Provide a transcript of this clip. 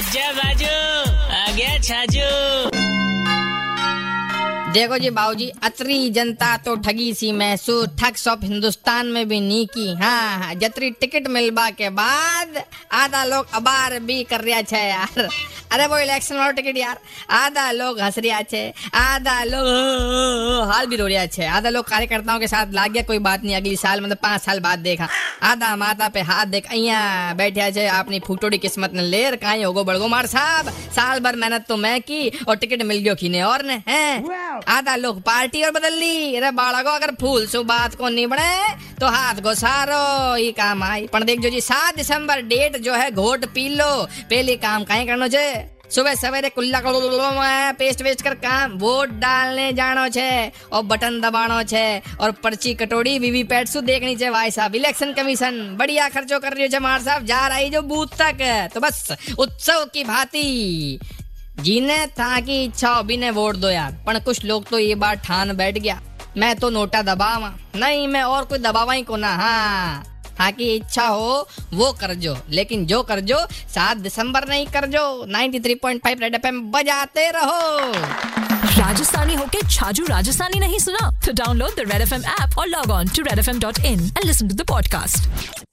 अच्छा बाजू आ गया छाजू देखो जी बाबूजी, अतरी जनता तो ठगी सी महसूस, ठग सब हिंदुस्तान में भी नी की हाँ हाँ जतरी टिकट मिलबा के बाद आधा लोग अबार भी कर रहा छे यार। अरे वो इलेक्शन वाला टिकट यार, आधा लोग हंस रहा छे, आधा लोग हाल भी रो रहा छे। आधा लोग कार्यकर्ताओं के साथ लाग गया कोई बात नहीं, अगली साल मतलब पाँच साल बाद देखा। आधा माता पे हाथ देख, अइया बैठा छे अपनी फूटोड़ी किस्मत ने लेर काई होगो बड़गो मार साहब। साल भर मेहनत तो मैं की, और टिकट मिल गयो खीने और ने, हैं? आधा लोग पार्टी और बदल ली। अरे बाड़ा को अगर फूल सु बात को नहीं बने तो हाथ को सारो ही काम आई। पण देख जो जी सात दिसंबर डेट जो है, घोट पी लो। पहले काम कहीं करनो छे? सुबह सवेरे कुल्ला पेस्ट वेस्ट कर काम, वोट डालने जानो छे और बटन दबानो छे और पर्ची कटोरी वीवी पैट सु देखनी छे। भाई साहब, इलेक्शन कमीशन, बढ़िया खर्चो कर रही है मार साहब जा रही जो बूथ तक। तो बस, उत्सव की भांति। जीने था की इच्छा हो ने वोट दो यार। पर कुछ लोग तो ये बार ठान बैठ गया। मैं तो नोटा दबावा। नहीं, मैं और कोई दबावा ही को ना हाँ हाँ की इच्छा हो, वो कर जो। लेकिन जो कर जो, सात दिसंबर नहीं कर जो। 93.5 रेड एफएम बजाते रहो। राजस्थानी होके छाजू राजस्थानी नहीं सुना? तो download the red F M app और log on to in and listen to the podcast